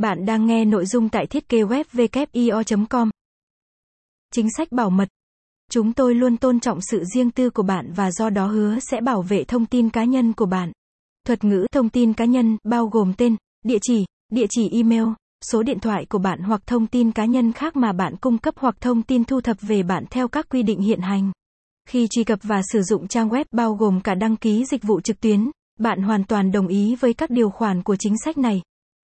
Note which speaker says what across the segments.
Speaker 1: Bạn đang nghe nội dung tại thiết kế web com Chính sách bảo mật. Chúng tôi luôn tôn trọng sự riêng tư của bạn và do đó hứa sẽ bảo vệ thông tin cá nhân của bạn. Thuật ngữ thông tin cá nhân bao gồm tên, địa chỉ, địa chỉ email, số điện thoại của bạn hoặc thông tin cá nhân khác mà bạn cung cấp hoặc thông tin thu thập về bạn theo các quy định hiện hành. Khi truy cập và sử dụng trang web bao gồm cả đăng ký dịch vụ trực tuyến, bạn hoàn toàn đồng ý với các điều khoản của chính sách này.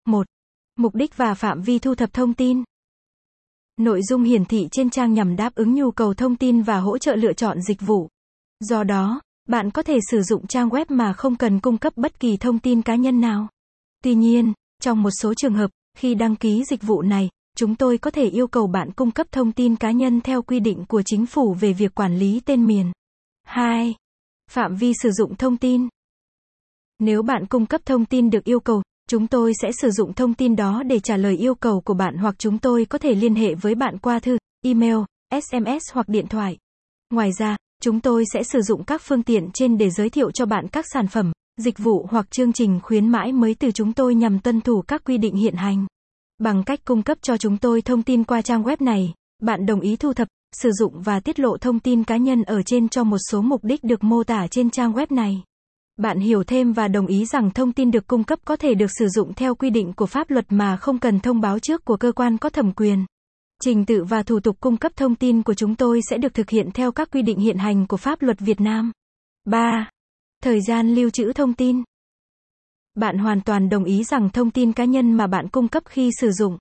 Speaker 1: 1. Mục đích và phạm vi thu thập thông tin. Nội dung hiển thị trên trang nhằm đáp ứng nhu cầu thông tin và hỗ trợ lựa chọn dịch vụ. Do đó, bạn có thể sử dụng trang web mà không cần cung cấp bất kỳ thông tin cá nhân nào. Tuy nhiên, trong một số trường hợp, khi đăng ký dịch vụ này, chúng tôi có thể yêu cầu bạn cung cấp thông tin cá nhân theo quy định của chính phủ về việc quản lý tên miền. 2. Phạm vi sử dụng thông tin. Nếu bạn cung cấp thông tin được yêu cầu, chúng tôi sẽ sử dụng thông tin đó để trả lời yêu cầu của bạn hoặc chúng tôi có thể liên hệ với bạn qua thư, email, SMS hoặc điện thoại. Ngoài ra, chúng tôi sẽ sử dụng các phương tiện trên để giới thiệu cho bạn các sản phẩm, dịch vụ hoặc chương trình khuyến mãi mới từ chúng tôi nhằm tuân thủ các quy định hiện hành. Bằng cách cung cấp cho chúng tôi thông tin qua trang web này, bạn đồng ý thu thập, sử dụng và tiết lộ thông tin cá nhân ở trên cho một số mục đích được mô tả trên trang web này. Bạn hiểu thêm và đồng ý rằng thông tin được cung cấp có thể được sử dụng theo quy định của pháp luật mà không cần thông báo trước của cơ quan có thẩm quyền. Trình tự và thủ tục cung cấp thông tin của chúng tôi sẽ được thực hiện theo các quy định hiện hành của pháp luật Việt Nam. 3. Thời gian lưu trữ thông tin. Bạn hoàn toàn đồng ý rằng thông tin cá nhân mà bạn cung cấp khi sử dụng